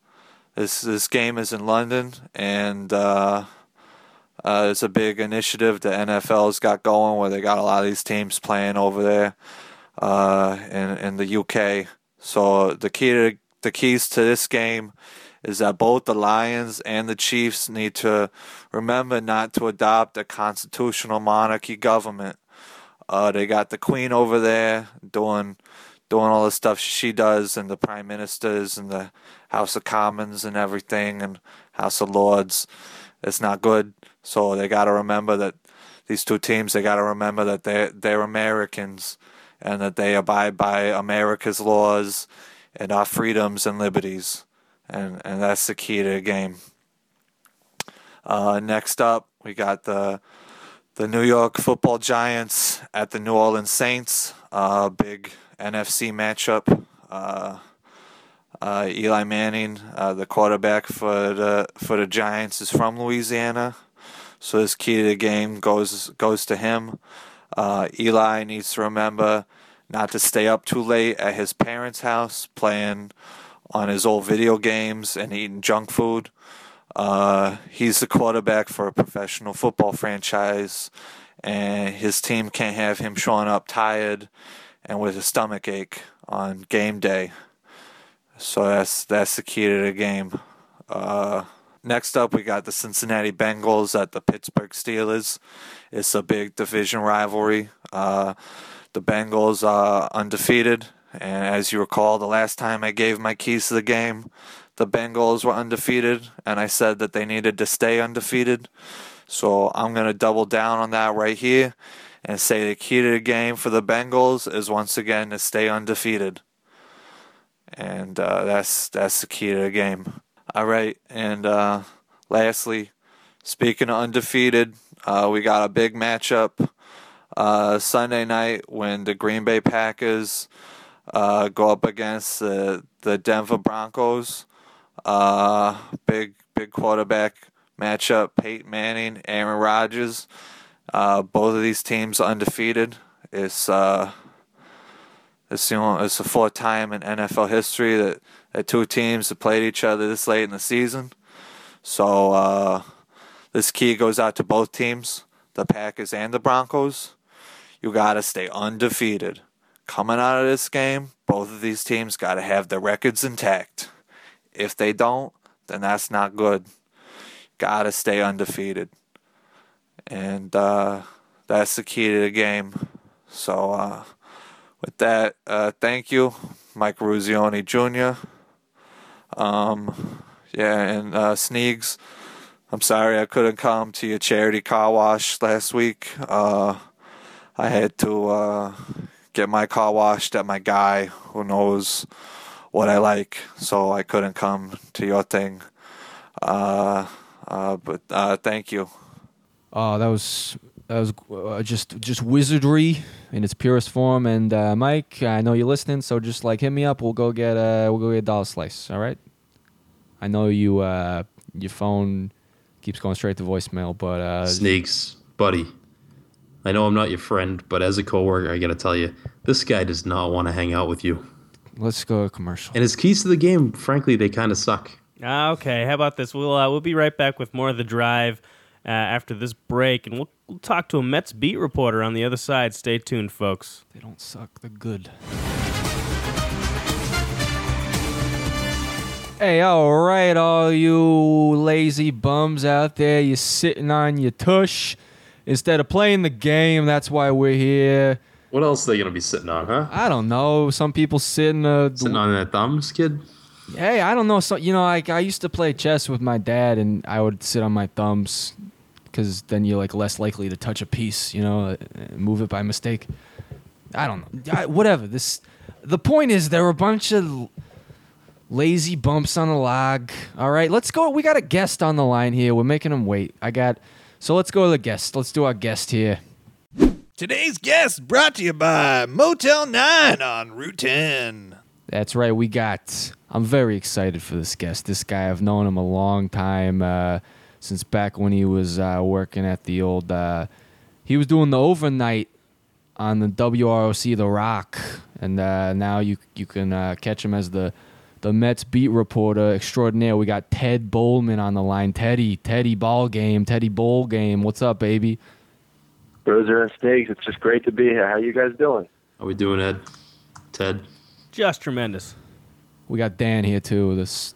this this game is in London, and uh, uh, it's a big initiative the NFL's got going, where they got a lot of these teams playing over there uh, in in the UK. So the key to the keys to this game is that both the Lions and the Chiefs need to remember not to adopt a constitutional monarchy government. Uh, they got the Queen over there doing doing all the stuff she does, and the Prime Ministers and the House of Commons and everything, and House of Lords. It's not good. So they got to remember that these two teams. They got to remember that they they're Americans, and that they abide by America's laws and our freedoms and liberties, and and that's the key to the game. Uh, next up, we got the the New York Football Giants at the New Orleans Saints. Uh, big NFC matchup. Uh, uh, Eli Manning, uh, the quarterback for the for the Giants, is from Louisiana, so his key to the game goes goes to him. Uh, Eli needs to remember not to stay up too late at his parents' house playing on his old video games and eating junk food. Uh, he's the quarterback for a professional football franchise, and his team can't have him showing up tired and with a stomach ache on game day. So that's that's the key to the game. Uh, next up, we got the Cincinnati Bengals at the Pittsburgh Steelers. It's a big division rivalry. Uh, the Bengals are undefeated, and as you recall, the last time I gave my keys to the game, the Bengals were undefeated, and I said that they needed to stay undefeated. So I'm going to double down on that right here and say the key to the game for the Bengals is once again to stay undefeated. And uh, that's that's the key to the game. All right, and uh, lastly, speaking of undefeated, uh, we got a big matchup uh, Sunday night when the Green Bay Packers uh, go up against the the Denver Broncos. Uh, big big quarterback matchup: Peyton Manning, Aaron Rodgers. Uh, both of these teams undefeated. It's uh, it's you know it's the fourth time in NFL history that, that two teams have played each other this late in the season. So uh, this key goes out to both teams, the Packers and the Broncos. You got to stay undefeated. Coming out of this game, both of these teams got to have their records intact. If they don't, then that's not good. Got to stay undefeated. And uh, that's the key to the game. So, uh, with that, uh, thank you, Mike Eruzione Jr. Um, yeah, and uh, Sneegs, I'm sorry I couldn't come to your charity car wash last week. Uh, I had to uh, get my car washed at my guy who knows what I like, so I couldn't come to your thing. Uh, but thank you. Oh, that was that was uh, just just wizardry in its purest form. And uh, Mike, I know you're listening, so just like hit me up. We'll go get uh we'll go get a dollar slice. All right. I know you uh your phone keeps going straight to voicemail. But uh, Snakes, buddy. I know I'm not your friend, but as a coworker, I gotta tell you, this guy does not want to hang out with you. let's go to commercial. And his keys to the game, frankly, they kind of suck. Ah, Okay, how about this? We'll uh, we'll be right back with more of the drive uh, after this break, and we'll, we'll talk to a Mets beat reporter on the other side. Stay tuned, folks. They don't suck. They're good. Hey, all right, all you lazy bums out there, you're sitting on your tush instead of playing the game. That's why we're here. What else are they gonna be sitting on, huh? I don't know. Some people sitting. Uh, Sitting on their thumbs, kid. hey, I don't know. So you know, like I used to play chess with my dad, and I would sit on my thumbs because then you're like less likely to touch a piece. You know, uh, move it by mistake. I don't know. I, whatever. This. The point is, there were a bunch of lazy bumps on the log. All right, let's go. We got a guest on the line here. We're making him wait. I got. So let's go to the guest. Let's do our guest here. Today's guest brought to you by Motel 9 on Route 10. That's right. We got. I'm very excited for this guest. This guy, I've known him a long time, uh, since back when he was uh, working at the old. Uh, he was doing the overnight on the WROC The Rock, and uh, now you you can uh, catch him as the the Mets beat reporter extraordinaire. We got Ted Boleman on the line. Teddy, Teddy Ball Game, Teddy Bowl Game. What's up, baby? Bruiser and Steaks, it's just great to be here. How you guys doing? How we doing, Ed? Ted? Just tremendous. We got Dan here too. This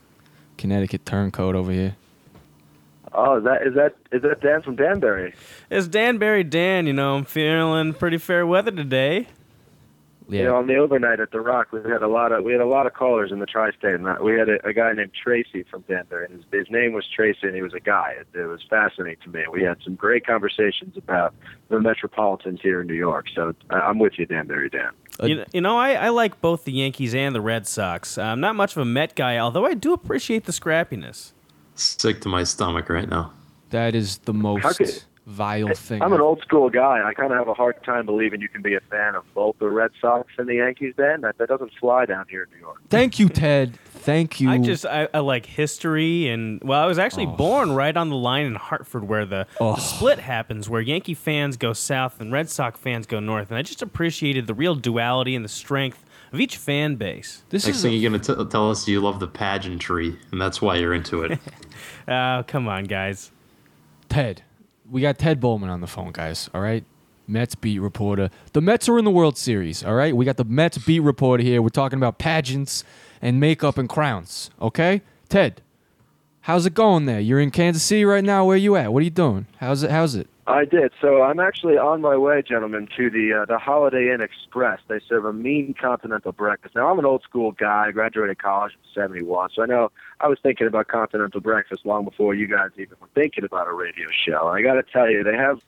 Connecticut turncoat over here. Oh, is that is that is that Dan from Danbury? It's Danbury Dan. You know, I'm feeling pretty fair weather today. Yeah. You know, on the overnight at the Rock, we had a lot of we had a lot of callers in the tri-state, and we had a, a guy named Tracy from Danbury, and his, his name was Tracy, and he was a guy. It, it was fascinating to me. We had some great conversations about the Metropolitans here in New York. So I, I'm with you, Danbury Dan. You, know- you know, I, I like both the Yankees and the Red Sox. I'm not much of a Met guy, although I do appreciate the scrappiness. Sick to my stomach right now. That is the most could- vile thing. I'm an old school guy. I kind of have a hard time believing you can be a fan of both the Red Sox and the Yankees. Then that that doesn't fly down here in New York. Thank you, Ted. Thank you. I just I, I like history and well, I was actually oh. born right on the line in Hartford where the, Oh. the split happens, where Yankee fans go south and Red Sox fans go north, and I just appreciated the real duality and the strength of each fan base. this Next is thing you're gonna t- tell us you love the pageantry, and that's why you're into it. Oh, come on, guys. Ted. We got Ted Boleman on the phone, guys. All right. Mets beat reporter. The Mets are in the World Series. All right. We got the Mets beat reporter here. We're talking about pageants and makeup and crowns. Okay. Ted, how's it going there? You're in Kansas City right now. Where you at? What are you doing? How's it? How's it? I did. So I'm actually on my way, gentlemen, to the uh, the Holiday Inn Express. They serve a mean continental breakfast. Now I'm an old school guy. I graduated college in '71, so I know I was thinking about continental breakfast long before you guys even were thinking about a radio show. I got to tell you, they have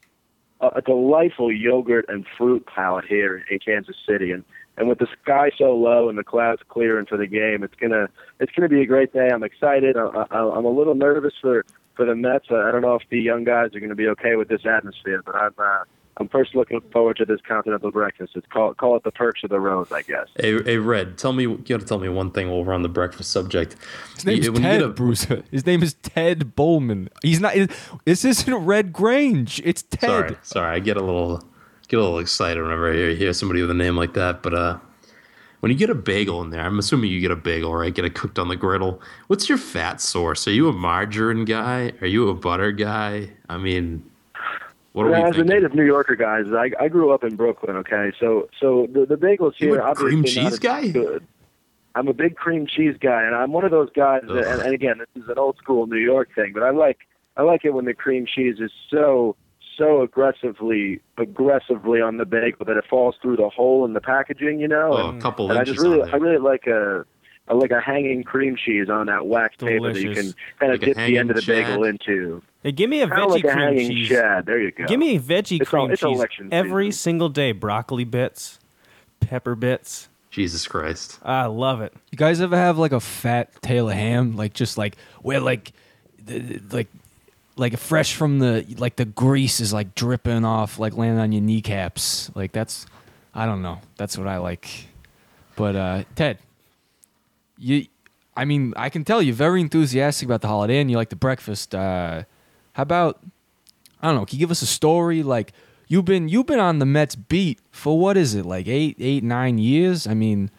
a, delightful yogurt and fruit palette here in Kansas City, and and with the sky so low and the clouds clearing for the game, it's gonna it's gonna be a great day. I'm excited. I, I, I'm a little nervous for for the Mets. I don't know if the young guys are to be okay with this atmosphere, but I'm uh, I'm first looking forward to this continental breakfast. It's call call it the perks of the road, I guess. hey, hey, Red, tell me you gotta tell me one thing while we're on the breakfast subject. His name's You- when Ted a- Bruiser. His name is Ted Boleman. He's not. This isn't Red Grange. It's Ted. Sorry, sorry, I get a little get a little excited whenever I hear, hear somebody with a name like that. But uh, when you get a bagel in there, I'm assuming you get a bagel, right? Get it cooked on the griddle. What's your fat source? Are you a margarine guy? Are you a butter guy? I mean, what Yeah, as a native New Yorker, guys, I, I grew up in Brooklyn. Okay, so so the, the bagels You here a obviously cream cheese guy? Good. I'm a big cream cheese guy, and I'm one of those guys. That, and, and again, this is an old school New York thing, but I like I like it when the cream cheese is so so aggressively aggressively on the bagel that it falls through the hole in the packaging. You know, Oh, and, a couple and I just really I really like a. I like a hanging cream cheese on that wax paper that you can kind of Like dip the end of the bagel into. Hey, give me a Kind of veggie like a cream hanging cheese. shad. There you go. Give me a veggie It's cream all- it's cheese election every season. single day. Broccoli bits, pepper bits. Jesus Christ! I love it. You guys ever have like a fat tail of ham, like just like where like, the, the- like, like fresh from the like the grease is like dripping off, like landing on your kneecaps. Like that's, I don't know. That's what I like. But uh Ted, you, I mean, I can tell you're very enthusiastic about the holiday and you like the breakfast. Uh, How about I don't know? Can you give us a story? Like you've been you've been on the Mets beat for what is it? Like eight eight nine years? I mean,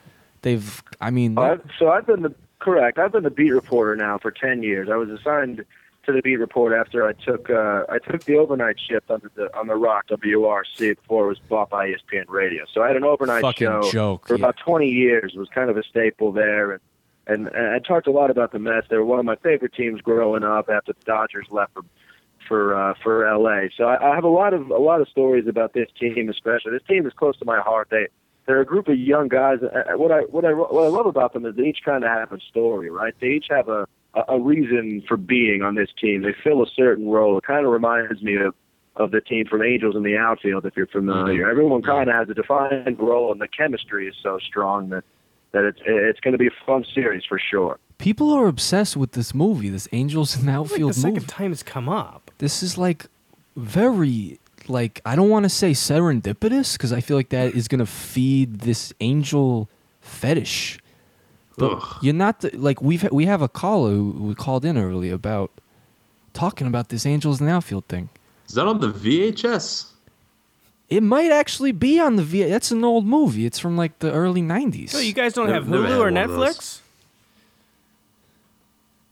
they've. I mean, I've, so I've been the correct. I've been the beat reporter now for ten years. I was assigned to the beat report after I took uh, I took the overnight shift under the on the Rock WRC before it was bought by ESPN Radio. So I had an overnight Fucking show joke, for yeah. about twenty years. It was kind of a staple there, and, and and I talked a lot about the Mets. They were one of my favorite teams growing up after the Dodgers left for for uh, for LA. So I, I have a lot of a lot of stories about this team, especially. This team is close to my heart. They they're a group of young guys. Uh, What I what I what I love about them is they each kind of have a story, right? They each have a a reason for being on this team. They fill a certain role. It kind of reminds me of of the team from Angels in the outfield, if you're familiar. Everyone kind of has a defined role, and the chemistry is so strong that that it's it's going to be a fun series for sure. People are obsessed with this movie, this Angels in the Like Outfield the second time it's come up. This is like very like I don't want to say serendipitous because I feel like that is gonna feed this angel fetish. But Ugh. you're not the, like we've we have a caller who, who called in early about talking about this angels in the outfield thing. Is that on the VHS? It might actually be on the V. That's an old movie. It's from like the early '90s. So you guys don't Never- have never Hulu had or one of those. Netflix?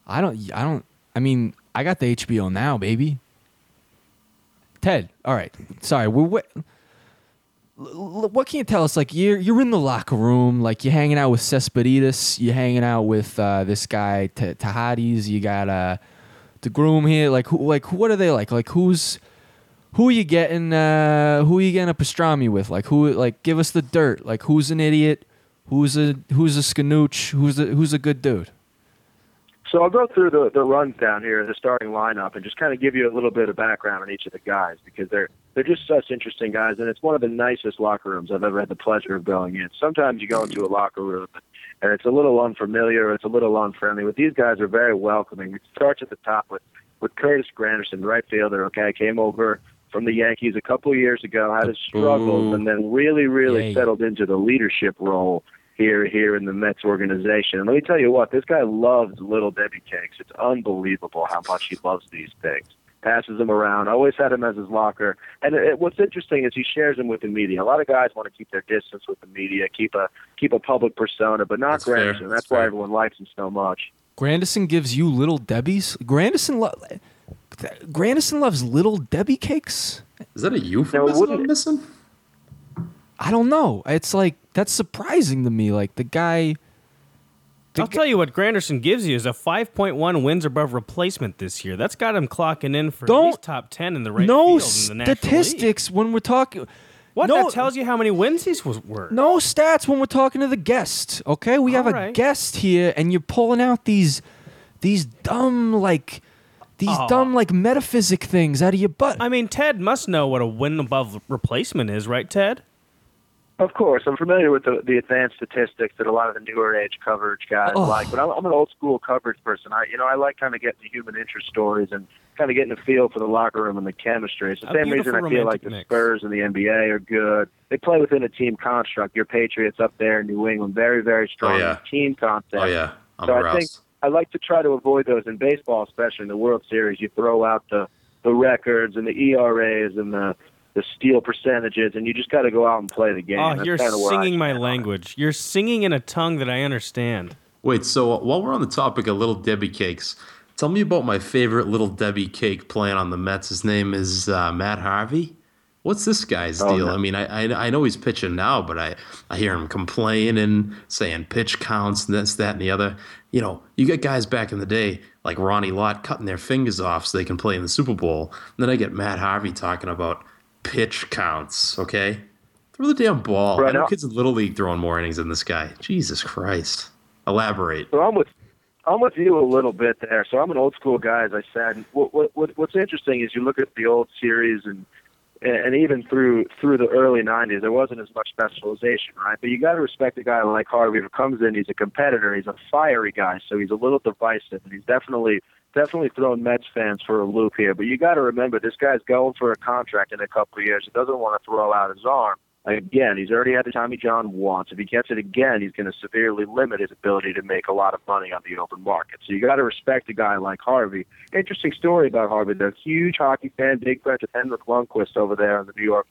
I don't. I don't. I mean, I got the HBO now, baby. Ted, all right. Sorry, we're. What, what can you tell us? Like you're you're in the locker room, like you're hanging out with Cespedes, you're hanging out with uh, this guy T- Tahadis. You got uh, the groom here. Like who? Like what are they like? Like who's who are you getting? Uh, who are you getting a pastrami with? Like who? Like give us the dirt. Like who's an idiot? Who's a who's a scanooch? Who's a who's a good dude? So I'll go through the, the runs down here, the starting lineup, and just kind of give you a little bit of background on each of the guys because they're they're just such interesting guys, and it's one of the nicest locker rooms I've ever had the pleasure of going in. Sometimes you go into a locker room and it's a little unfamiliar, it's a little unfriendly, but these guys are very welcoming. It starts at the top with with Curtis Granderson, right fielder. Okay, came over from the Yankees a couple of years ago, had his struggles, and then really, really Yay. settled into the leadership role here here in the Mets organization. And let me tell you what, this guy loves little Debbie cakes. It's unbelievable how much he loves these things. Passes them around. Always had him as his locker. And it, what's interesting is he shares them with the media. A lot of guys want to keep their distance with the media, keep a keep a public persona, but not That's fair. Granderson. That's, That's why fair. everyone likes him so much. Granderson gives you little Debbie's. Granderson, lo- Granderson loves little Debbie cakes. Is that a euphemism wouldn't- I'm missing? I don't know. It's like that's surprising to me. Like the guy. the I'll gu- tell you what Granderson gives you is a 5.1 wins above replacement this year. That's got him clocking in for Don't- at least top 10 in the right no field in the statistics when we're talking. What? No, that tells you how many wins he's was were. no stats when we're talking to the guest. Okay, we have All a guest here, and you're pulling out these these dumb like these Aw. dumb like metaphysic things out of your butt. I mean, Ted must know what a win above replacement is, right, Ted? Of course, I'm familiar with the, the advanced statistics that a lot of the newer age coverage guys Oh. like, but I'm, I'm an old school coverage person. I, you know, I like kind of getting the human interest stories and kind of getting a feel for the locker room and the chemistry. It's the A same reason I feel like the mix. Spurs and the NBA are good. They play within a team construct. Your Patriots up there in New England, very, very strong oh, yeah. team concept. Oh yeah, I'm So I think I like to try to avoid those in baseball, especially in the World Series. You throw out the the records and the ERAs and the the steal percentages, and you just got to go out and play the game. Oh, That's you're kinda where I singing my stand it. language. You're singing in a tongue that I understand. Wait, so while we're on the topic of Little Debbie cakes, tell me about my favorite Little Debbie cake playing on the Mets. His name is uh, Matt Harvey. What's this guy's Oh, deal? no. I mean, I, I I know he's pitching now, but I, I hear him complaining, saying pitch counts, and this, that, and the other. You know, you get guys back in the day like Ronnie Lott cutting their fingers off so they can play in the Super Bowl. And then I get Matt Harvey talking about pitch counts. Okay, throw the damn ball. Right I know now- kids in Little League throwing more innings than this guy. Jesus Christ. Elaborate. So I'm with I'm with you a little bit there. So I'm an old school guy, as I said. What, what, what what's interesting is you look at the old series and and even through through the early '90s, there wasn't as much specialization, right? But you got to respect a guy like Harvey who comes in. He's a competitor. He's a fiery guy, so he's a little divisive, and he's definitely definitely throwing Mets fans for a loop here. But you got to remember, this guy's going for a contract in a couple of years. He doesn't want to throw out his arm. Again, he's already had the Tommy John once. If he gets it again, he's going to severely limit his ability to make a lot of money on the open market. So you got to respect a guy like Harvey. Interesting story about Harvey. They're a huge hockey fan, big friend of Henrik Lundqvist over there in the New York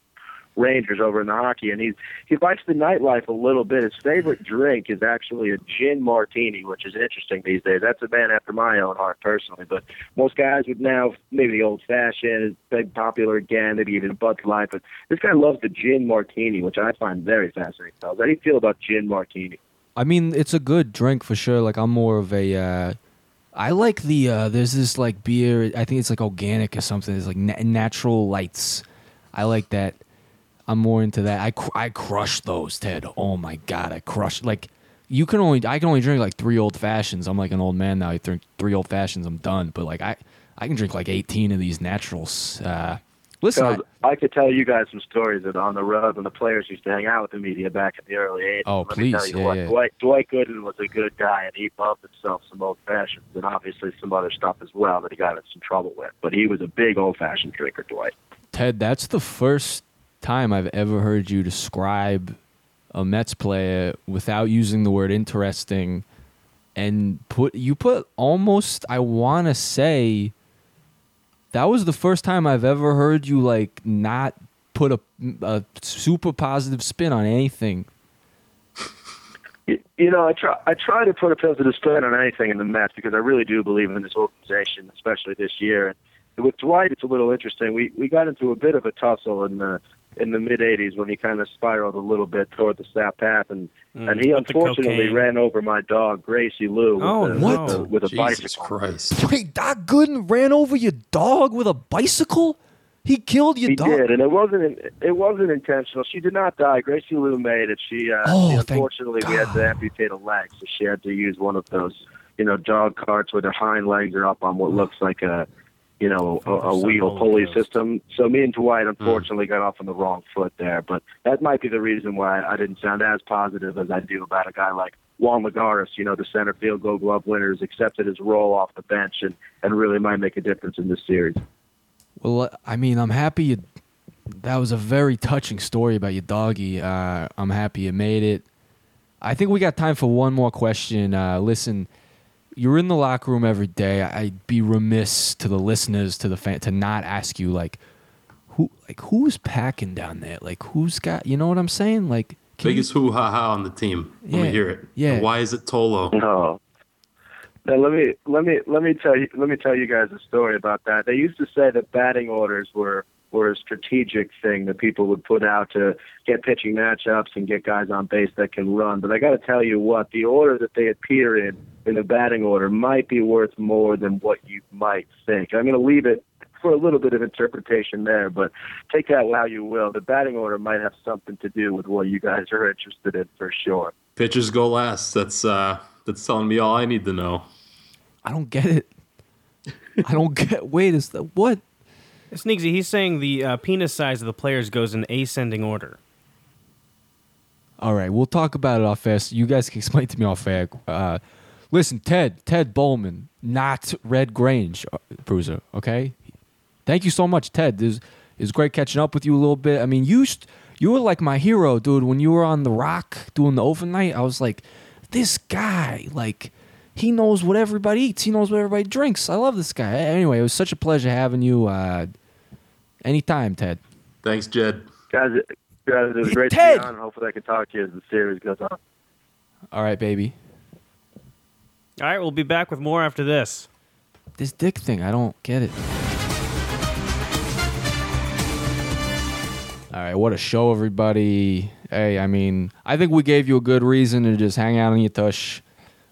Rangers over in the hockey, and he's he likes the nightlife a little bit. His favorite drink is actually a gin martini, which is interesting these days. That's a man after my own heart personally. But most guys would now maybe the old fashioned is big popular again, maybe even Bud Light. But this guy loves the gin martini, which I find very fascinating. How do you feel about gin martini? I mean, it's a good drink for sure. Like I'm more of a. Uh, I like the. Uh, there's this like beer. I think it's like organic or something. It's like na- natural lights. I like that. I'm more into that. I cr- I crush those, Ted. Oh my god, I crush like. You can only I can only drink like three old fashions. I'm like an old man now. I drink three old fashions. I'm done. But like I I can drink like 18 of these naturals. Uh, listen, I, I, could tell you guys some stories that on the road when the players used to hang out with the media back in the early 80s. Oh, Let please, me tell you yeah, what, yeah. Dwight, Dwight Gooden was a good guy, and he loved himself some old fashions and obviously some other stuff as well that he got in some trouble with. But he was a big old fashioned drinker, Dwight. Ted, that's the first time I've ever heard you describe a Mets player without using the word interesting and put you put almost I want to say that was the first time I've ever heard you like not put a, a super positive spin on anything. You, know, I try I try to put a positive spin on anything in the Mets because I really do believe in this organization, especially this year. And with Dwight, it's a little interesting. We we got into a bit of a tussle in the in the mid '80s when he kind of spiraled a little bit toward the sap path, and Mm, and he unfortunately ran over my dog Gracie Lou. With Oh, a, no. With a, with a Jesus bicycle. Christ. Wait, Doc Gooden ran over your dog with a bicycle? He killed your He dog. did, and it wasn't it wasn't intentional. She did not die. Gracie Lou made it. She, uh, Oh, she unfortunately we had to amputate a leg, so she had to use one of those, you know, dog carts where their hind legs are up on what looks like a, you know, a, a wheel pulley system. So me and Dwight unfortunately got off on the wrong foot there, but that might be the reason why I didn't sound as positive as I do about a guy like Juan Lagares. You know, the center field Gold Glove winners accepted his role off the bench and and really might make a difference in this series. Well, I mean, I'm happy you. That was a very touching story about your doggy. Uh, I'm happy you made it. I think we got time for one more question. Uh, listen, you're in the locker room every day. I'd be remiss to the listeners, to the fan, to not ask you like, who, like, who's packing down there? Like, who's got? You know what I'm saying? Like, can Biggest hoo ha ha on the team. Let Yeah, me hear it. yeah. And why is it Tolo? No. Now let me let me let me tell you let me tell you guys a story about that. They used to say that batting orders were were a strategic thing that people would put out to get pitching matchups and get guys on base that can run. But I got to tell you what, the order that they appear in in the batting order might be worth more than what you might think. I'm going to leave it for a little bit of interpretation there, but take that how you will. The batting order might have something to do with what you guys are interested in for sure. Pitchers go last. That's uh that's telling me all I need to know. I don't get it. I don't get. Wait, is that what? Sneaksy, he's saying the uh, penis size of the players goes in ascending order. All right, we'll talk about it off air. So you guys can explain to me off air. Uh, listen, Ted, Ted Boleman, not Red Grange, uh, Bruiser. Okay, thank you so much, Ted. It was great catching up with you a little bit. I mean, you st- you were like my hero, dude. When you were on the Rock doing the overnight, I was like, this guy, like. He knows what everybody eats. He knows what everybody drinks. I love this guy. Anyway, it was such a pleasure having you. Uh, anytime, Ted. Thanks, Jed. Guys, guys, it was great Ted! to be on. Hopefully, I can talk to you as the series goes on. All right, baby. All right, we'll be back with more after this. This dick thing, I don't get it. All right, what a show, everybody. Hey, I mean, I think we gave you a good reason to just hang out on your tush.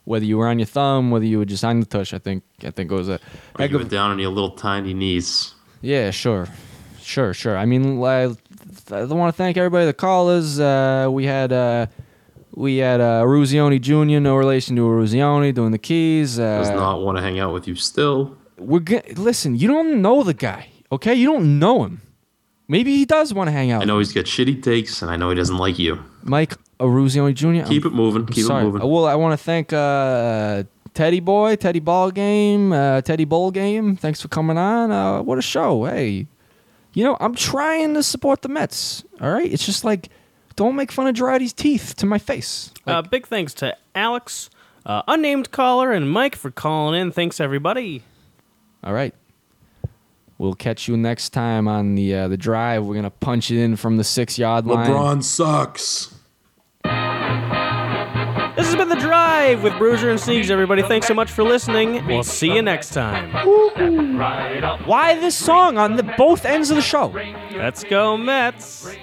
Whether you were on your thumb, whether you were just on the tush, I think I think it was a heck of down on your little tiny knees. yeah, sure, sure, sure. I mean, I, I want to thank everybody that called us. Uh, we had uh, we had uh, Eruzione Jr., no relation to Eruzione, doing the keys. Uh, Does not want to hang out with you still. we're go- listen. You don't know the guy, okay? You don't know him. Maybe he does want to hang out. I know he's got shitty takes, and I know he doesn't like you. Mike Eruzione Jr. Keep I'm- it moving. I'm Keep sorry. it moving. Well, I want to thank uh, Teddy Boy, Teddy Ball Game, uh, Teddy Bowl Game. Thanks for coming on. Uh, what a show! Hey, you know I'm trying to support the Mets. All right, it's just like don't make fun of Girardi's teeth to my face. uh, big thanks to Alex, uh, unnamed caller, and Mike for calling in. Thanks, everybody. All right. We'll catch you next time on the uh, the drive. We're gonna punch it in from the six yard line. LeBron sucks. Been The Drive with Bruiser and Sneegs, everybody. Thanks so much for listening. We'll see you next time. Why this song on the both ends of the show? Let's go, Mets.